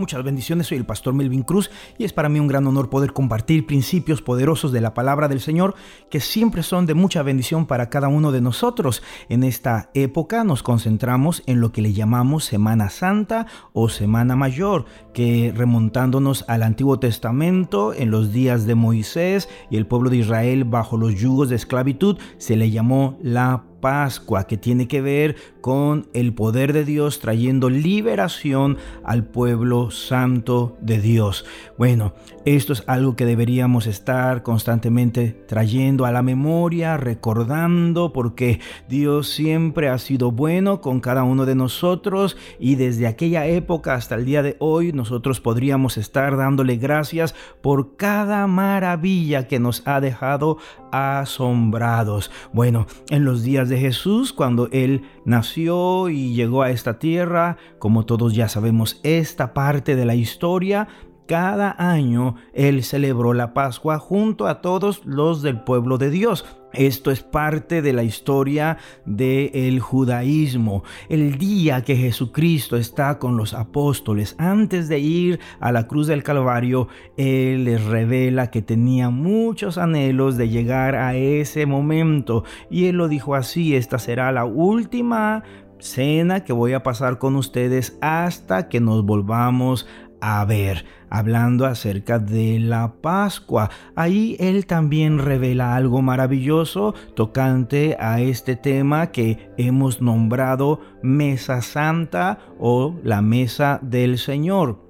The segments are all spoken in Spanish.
Muchas bendiciones, soy el pastor Melvin Cruz y es para mí un gran honor poder compartir principios poderosos de la palabra del Señor que siempre son de mucha bendición para cada uno de nosotros. En esta época nos concentramos en lo que le llamamos Semana Santa o Semana Mayor, que remontándonos al Antiguo Testamento, en los días de Moisés y el pueblo de Israel bajo los yugos de esclavitud, se le llamó la Pascua, que tiene que ver con el poder de Dios trayendo liberación al pueblo santo de Dios. Bueno, esto es algo que deberíamos estar constantemente trayendo a la memoria, recordando, porque Dios siempre ha sido bueno con cada uno de nosotros y desde aquella época hasta el día de hoy nosotros podríamos estar dándole gracias por cada maravilla que nos ha dejado asombrados. Bueno, en los días de Jesús, cuando Él nació y llegó a esta tierra, como todos ya sabemos esta parte de la historia, cada año Él celebró la Pascua junto a todos los del pueblo de Dios. Esto es parte de la historia del judaísmo. El día que Jesucristo está con los apóstoles, antes de ir a la cruz del Calvario, Él les revela que tenía muchos anhelos de llegar a ese momento. Y Él lo dijo así, esta será la última cena que voy a pasar con ustedes hasta que nos volvamos a ver, hablando acerca de la Pascua. Ahí él también revela algo maravilloso tocante a este tema que hemos nombrado Mesa Santa o la Mesa del Señor.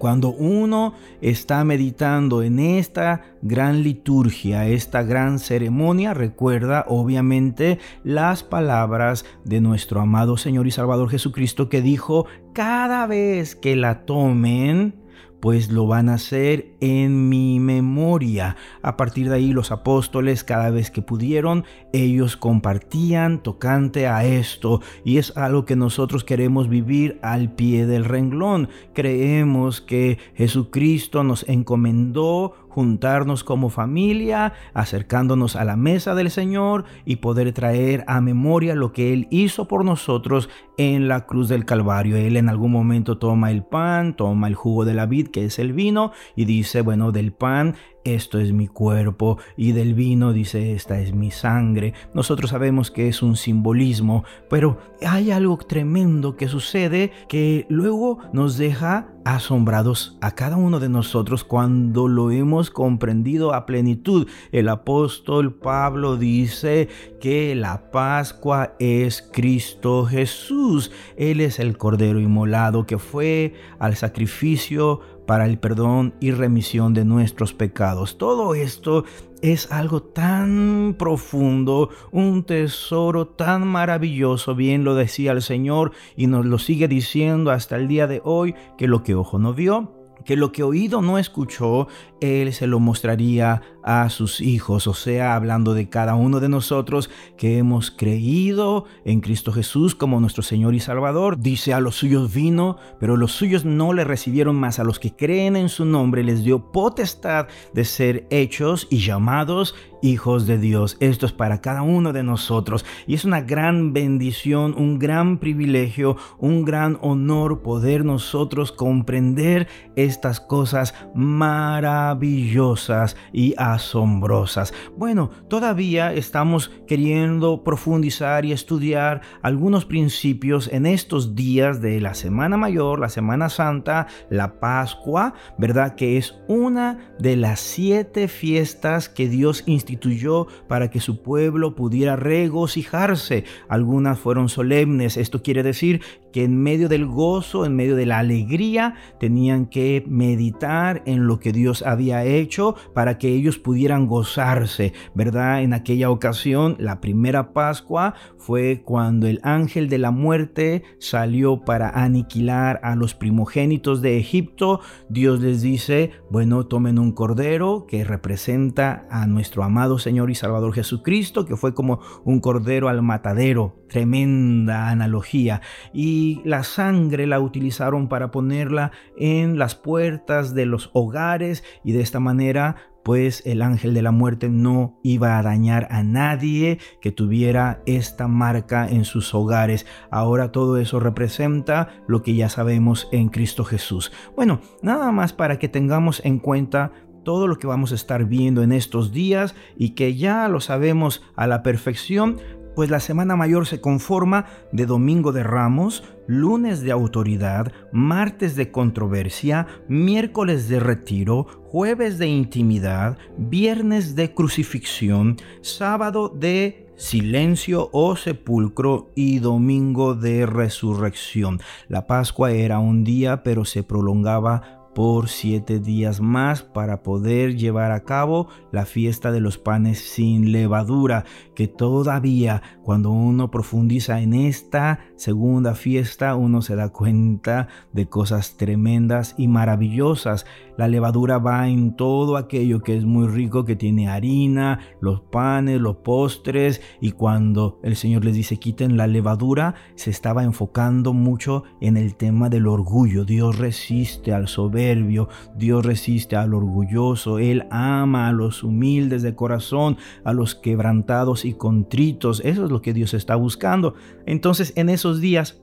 Cuando uno está meditando en esta gran liturgia, esta gran ceremonia, recuerda obviamente las palabras de nuestro amado Señor y Salvador Jesucristo que dijo, cada vez que la tomen, pues lo van a hacer en mi memoria. A partir de ahí los apóstoles cada vez que pudieron, ellos compartían tocante a esto y es algo que nosotros queremos vivir al pie del renglón. Creemos que Jesucristo nos encomendó juntarnos como familia, acercándonos a la mesa del Señor y poder traer a memoria lo que Él hizo por nosotros en la cruz del Calvario. Él en algún momento toma el pan, toma el jugo de la vid, que es el vino, y dice, bueno, del pan esto es mi cuerpo y del vino dice esta es mi sangre. Nosotros sabemos que es un simbolismo, pero hay algo tremendo que sucede que luego nos deja asombrados a cada uno de nosotros cuando lo hemos comprendido a plenitud. El apóstol Pablo dice que la Pascua es Cristo Jesús. Él es el Cordero inmolado que fue al sacrificio para el perdón y remisión de nuestros pecados. Todo esto es algo tan profundo, un tesoro tan maravilloso, bien lo decía el Señor y nos lo sigue diciendo hasta el día de hoy, que lo que ojo no vio, que lo que oído no escuchó, Él se lo mostraría a sus hijos, o sea, hablando de cada uno de nosotros que hemos creído en Cristo Jesús como nuestro Señor y Salvador. Dice, a los suyos vino, pero los suyos no le recibieron más. A los que creen en su nombre les dio potestad de ser hechos y llamados hijos de Dios. Esto es para cada uno de nosotros y es una gran bendición, un gran privilegio, un gran honor poder nosotros comprender estas cosas maravillosas y asombrosas. Bueno, todavía estamos queriendo profundizar y estudiar algunos principios en estos días de la Semana Mayor, la Semana Santa, la Pascua, ¿verdad? Que es una de las siete fiestas que Dios instituyó para que su pueblo pudiera regocijarse. Algunas fueron solemnes, esto quiere decir que en medio del gozo, en medio de la alegría, tenían que meditar en lo que Dios había hecho para que ellos pudieran gozarse, ¿verdad? En aquella ocasión, la primera Pascua fue cuando el ángel de la muerte salió para aniquilar a los primogénitos de Egipto. Dios les dice, bueno, tomen un cordero que representa a nuestro amado Señor y Salvador Jesucristo, que fue como un cordero al matadero, tremenda analogía. Y la sangre la utilizaron para ponerla en las puertas de los hogares y de esta manera pues el ángel de la muerte no iba a dañar a nadie que tuviera esta marca en sus hogares. Ahora todo eso representa lo que ya sabemos en Cristo Jesús. Bueno, nada más para que tengamos en cuenta todo lo que vamos a estar viendo en estos días y que ya lo sabemos a la perfección, pues la Semana Mayor se conforma de Domingo de Ramos, lunes de autoridad, martes de controversia, miércoles de retiro, jueves de intimidad, viernes de crucifixión, sábado de silencio o sepulcro y domingo de resurrección. La Pascua era un día, pero se prolongaba por siete días más para poder llevar a cabo la fiesta de los panes sin levadura, que todavía cuando uno profundiza en esta segunda fiesta, uno se da cuenta de cosas tremendas y maravillosas. La levadura va en todo aquello que es muy rico, que tiene harina, los panes, los postres, y cuando el Señor les dice quiten la levadura, se estaba enfocando mucho en el tema del orgullo. Dios resiste al soberbio, Dios resiste al orgulloso, Él ama a los humildes de corazón, a los quebrantados y contritos. Eso es lo que Dios está buscando. Entonces en esos días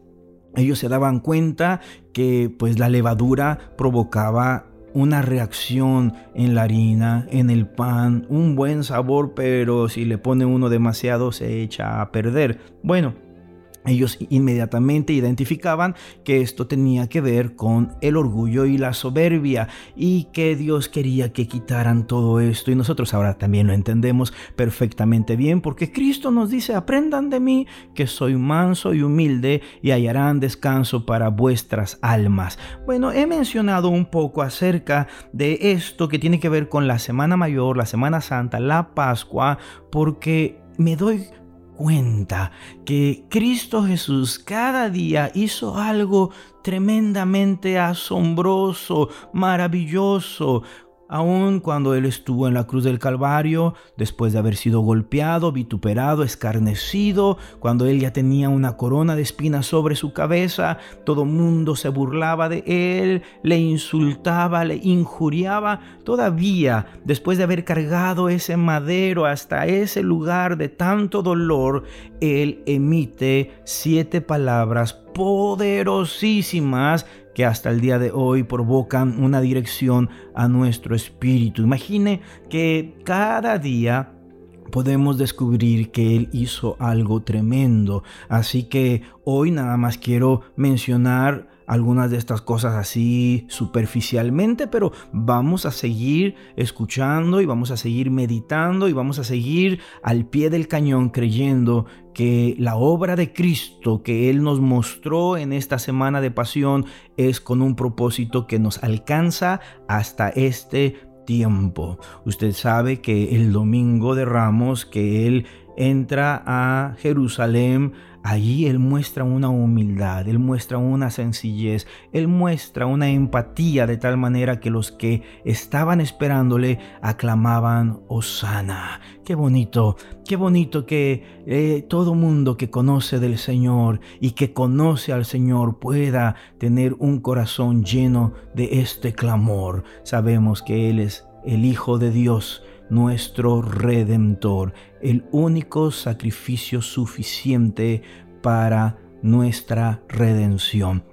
ellos se daban cuenta que pues la levadura provocaba una reacción en la harina, en el pan, un buen sabor, pero si le pone uno demasiado se echa a perder. Bueno, ellos inmediatamente identificaban que esto tenía que ver con el orgullo y la soberbia y que Dios quería que quitaran todo esto y nosotros ahora también lo entendemos perfectamente bien porque Cristo nos dice aprendan de mí que soy manso y humilde y hallarán descanso para vuestras almas. Bueno, he mencionado un poco acerca de esto que tiene que ver con la Semana Mayor, la Semana Santa, la Pascua, porque me doy cuenta que Cristo Jesús cada día hizo algo tremendamente asombroso, maravilloso, Aun cuando él estuvo en la cruz del Calvario, después de haber sido golpeado, vituperado, escarnecido, cuando él ya tenía una corona de espinas sobre su cabeza, todo mundo se burlaba de él, le insultaba, le injuriaba, todavía después de haber cargado ese madero hasta ese lugar de tanto dolor, él emite siete palabras poderosísimas que hasta el día de hoy provocan una dirección a nuestro espíritu. Imagine que cada día podemos descubrir que Él hizo algo tremendo. Así que hoy nada más quiero mencionar algunas de estas cosas así superficialmente, pero vamos a seguir escuchando y vamos a seguir meditando y vamos a seguir al pie del cañón creyendo que la obra de Cristo que Él nos mostró en esta semana de pasión es con un propósito que nos alcanza hasta este tiempo. Usted sabe que el domingo de Ramos, que Él entra a Jerusalén, allí Él muestra una humildad, Él muestra una sencillez, Él muestra una empatía de tal manera que los que estaban esperándole aclamaban, Osana. Qué bonito, qué bonito que eh, todo mundo que conoce del Señor y que conoce al Señor pueda tener un corazón lleno de este clamor. Sabemos que Él es el Hijo de Dios nuestro Redentor, el único sacrificio suficiente para nuestra redención.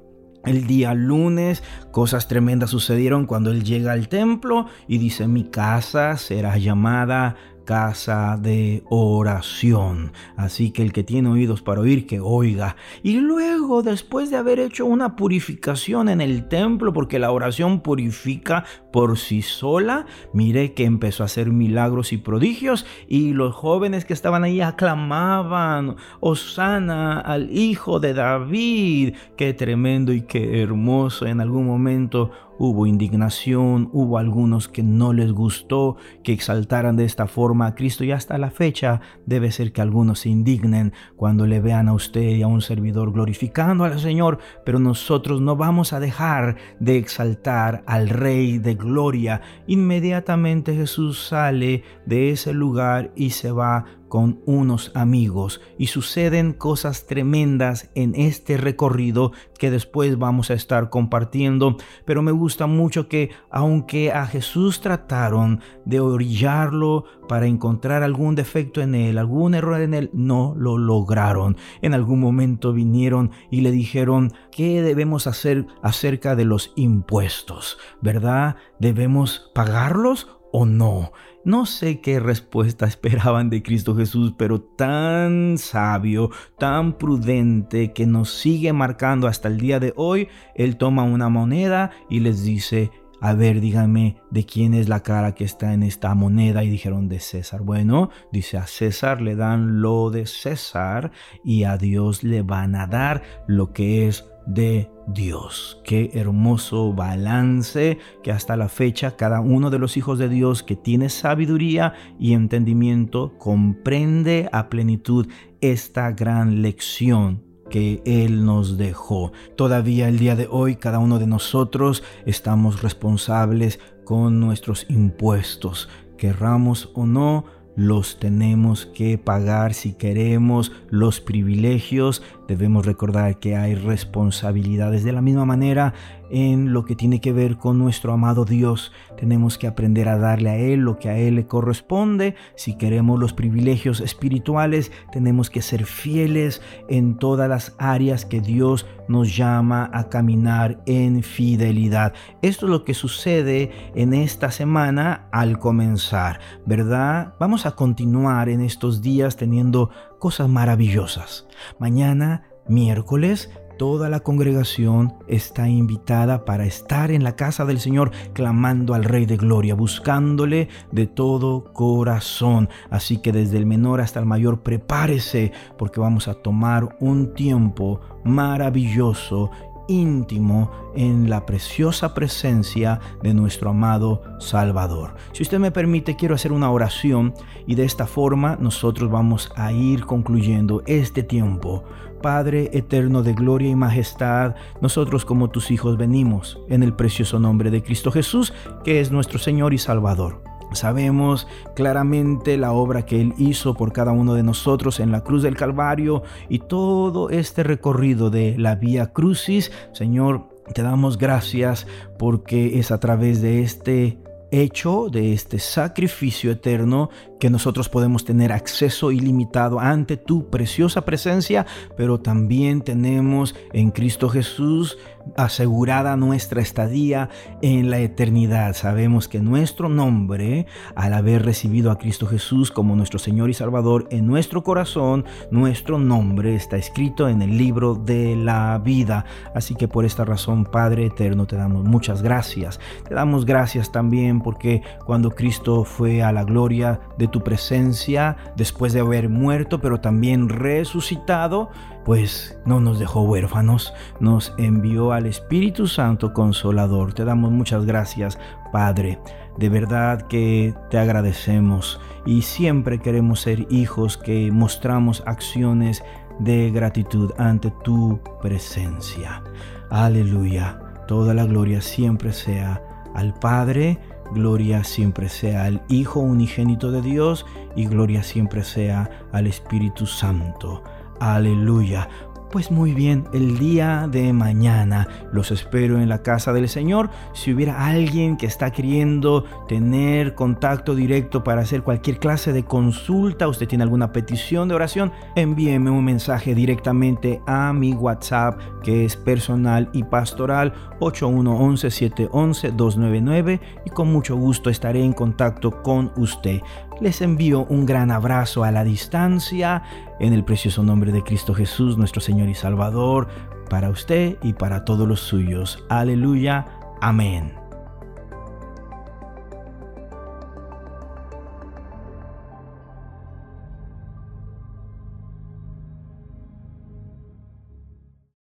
El día lunes cosas tremendas sucedieron cuando él llega al templo y dice mi casa será llamada casa de oración. Así que el que tiene oídos para oír, que oiga. Y luego, después de haber hecho una purificación en el templo, porque la oración purifica por sí sola, mire que empezó a hacer milagros y prodigios y los jóvenes que estaban ahí aclamaban, Osana al hijo de David. Qué tremendo y qué hermoso. En algún momento Hubo indignación, hubo algunos que no les gustó que exaltaran de esta forma a Cristo y hasta la fecha debe ser que algunos se indignen cuando le vean a usted y a un servidor glorificando al Señor, pero nosotros no vamos a dejar de exaltar al Rey de Gloria. Inmediatamente Jesús sale de ese lugar y se va con unos amigos y suceden cosas tremendas en este recorrido que después vamos a estar compartiendo, pero me gusta mucho que aunque a Jesús trataron de orillarlo para encontrar algún defecto en él, algún error en él, no lo lograron. En algún momento vinieron y le dijeron, ¿qué debemos hacer acerca de los impuestos? ¿Verdad? ¿Debemos pagarlos o no? No sé qué respuesta esperaban de Cristo Jesús, pero tan sabio, tan prudente que nos sigue marcando hasta el día de hoy. Él toma una moneda y les dice, a ver, díganme de quién es la cara que está en esta moneda. Y dijeron de César. Bueno, dice a César le dan lo de César y a Dios le van a dar lo que es de Dios. Qué hermoso balance que hasta la fecha cada uno de los hijos de Dios que tiene sabiduría y entendimiento comprende a plenitud esta gran lección que Él nos dejó. Todavía el día de hoy cada uno de nosotros estamos responsables con nuestros impuestos, querramos o no, los tenemos que pagar si queremos los privilegios. Debemos recordar que hay responsabilidades de la misma manera en lo que tiene que ver con nuestro amado Dios. Tenemos que aprender a darle a Él lo que a Él le corresponde. Si queremos los privilegios espirituales, tenemos que ser fieles en todas las áreas que Dios nos llama a caminar en fidelidad. Esto es lo que sucede en esta semana al comenzar, ¿verdad? Vamos a continuar en estos días teniendo cosas maravillosas. Mañana, miércoles, Toda la congregación está invitada para estar en la casa del Señor clamando al Rey de Gloria, buscándole de todo corazón. Así que desde el menor hasta el mayor prepárese porque vamos a tomar un tiempo maravilloso íntimo en la preciosa presencia de nuestro amado Salvador. Si usted me permite, quiero hacer una oración y de esta forma nosotros vamos a ir concluyendo este tiempo. Padre eterno de gloria y majestad, nosotros como tus hijos venimos en el precioso nombre de Cristo Jesús, que es nuestro Señor y Salvador. Sabemos claramente la obra que Él hizo por cada uno de nosotros en la cruz del Calvario y todo este recorrido de la vía crucis. Señor, te damos gracias porque es a través de este hecho, de este sacrificio eterno, que nosotros podemos tener acceso ilimitado ante tu preciosa presencia, pero también tenemos en Cristo Jesús asegurada nuestra estadía en la eternidad. Sabemos que nuestro nombre, al haber recibido a Cristo Jesús como nuestro Señor y Salvador en nuestro corazón, nuestro nombre está escrito en el libro de la vida. Así que por esta razón, Padre eterno, te damos muchas gracias. Te damos gracias también porque cuando Cristo fue a la gloria de tu presencia, después de haber muerto, pero también resucitado, pues no nos dejó huérfanos, nos envió al Espíritu Santo Consolador. Te damos muchas gracias, Padre. De verdad que te agradecemos y siempre queremos ser hijos que mostramos acciones de gratitud ante tu presencia. Aleluya. Toda la gloria siempre sea al Padre, gloria siempre sea al Hijo unigénito de Dios y gloria siempre sea al Espíritu Santo. Aleluya. Pues muy bien, el día de mañana los espero en la casa del Señor. Si hubiera alguien que está queriendo tener contacto directo para hacer cualquier clase de consulta, usted tiene alguna petición de oración, envíeme un mensaje directamente a mi WhatsApp que es personal y pastoral 8111-711-299 y con mucho gusto estaré en contacto con usted. Les envío un gran abrazo a la distancia en el precioso nombre de Cristo Jesús, nuestro Señor y Salvador, para usted y para todos los suyos. Aleluya. Amén.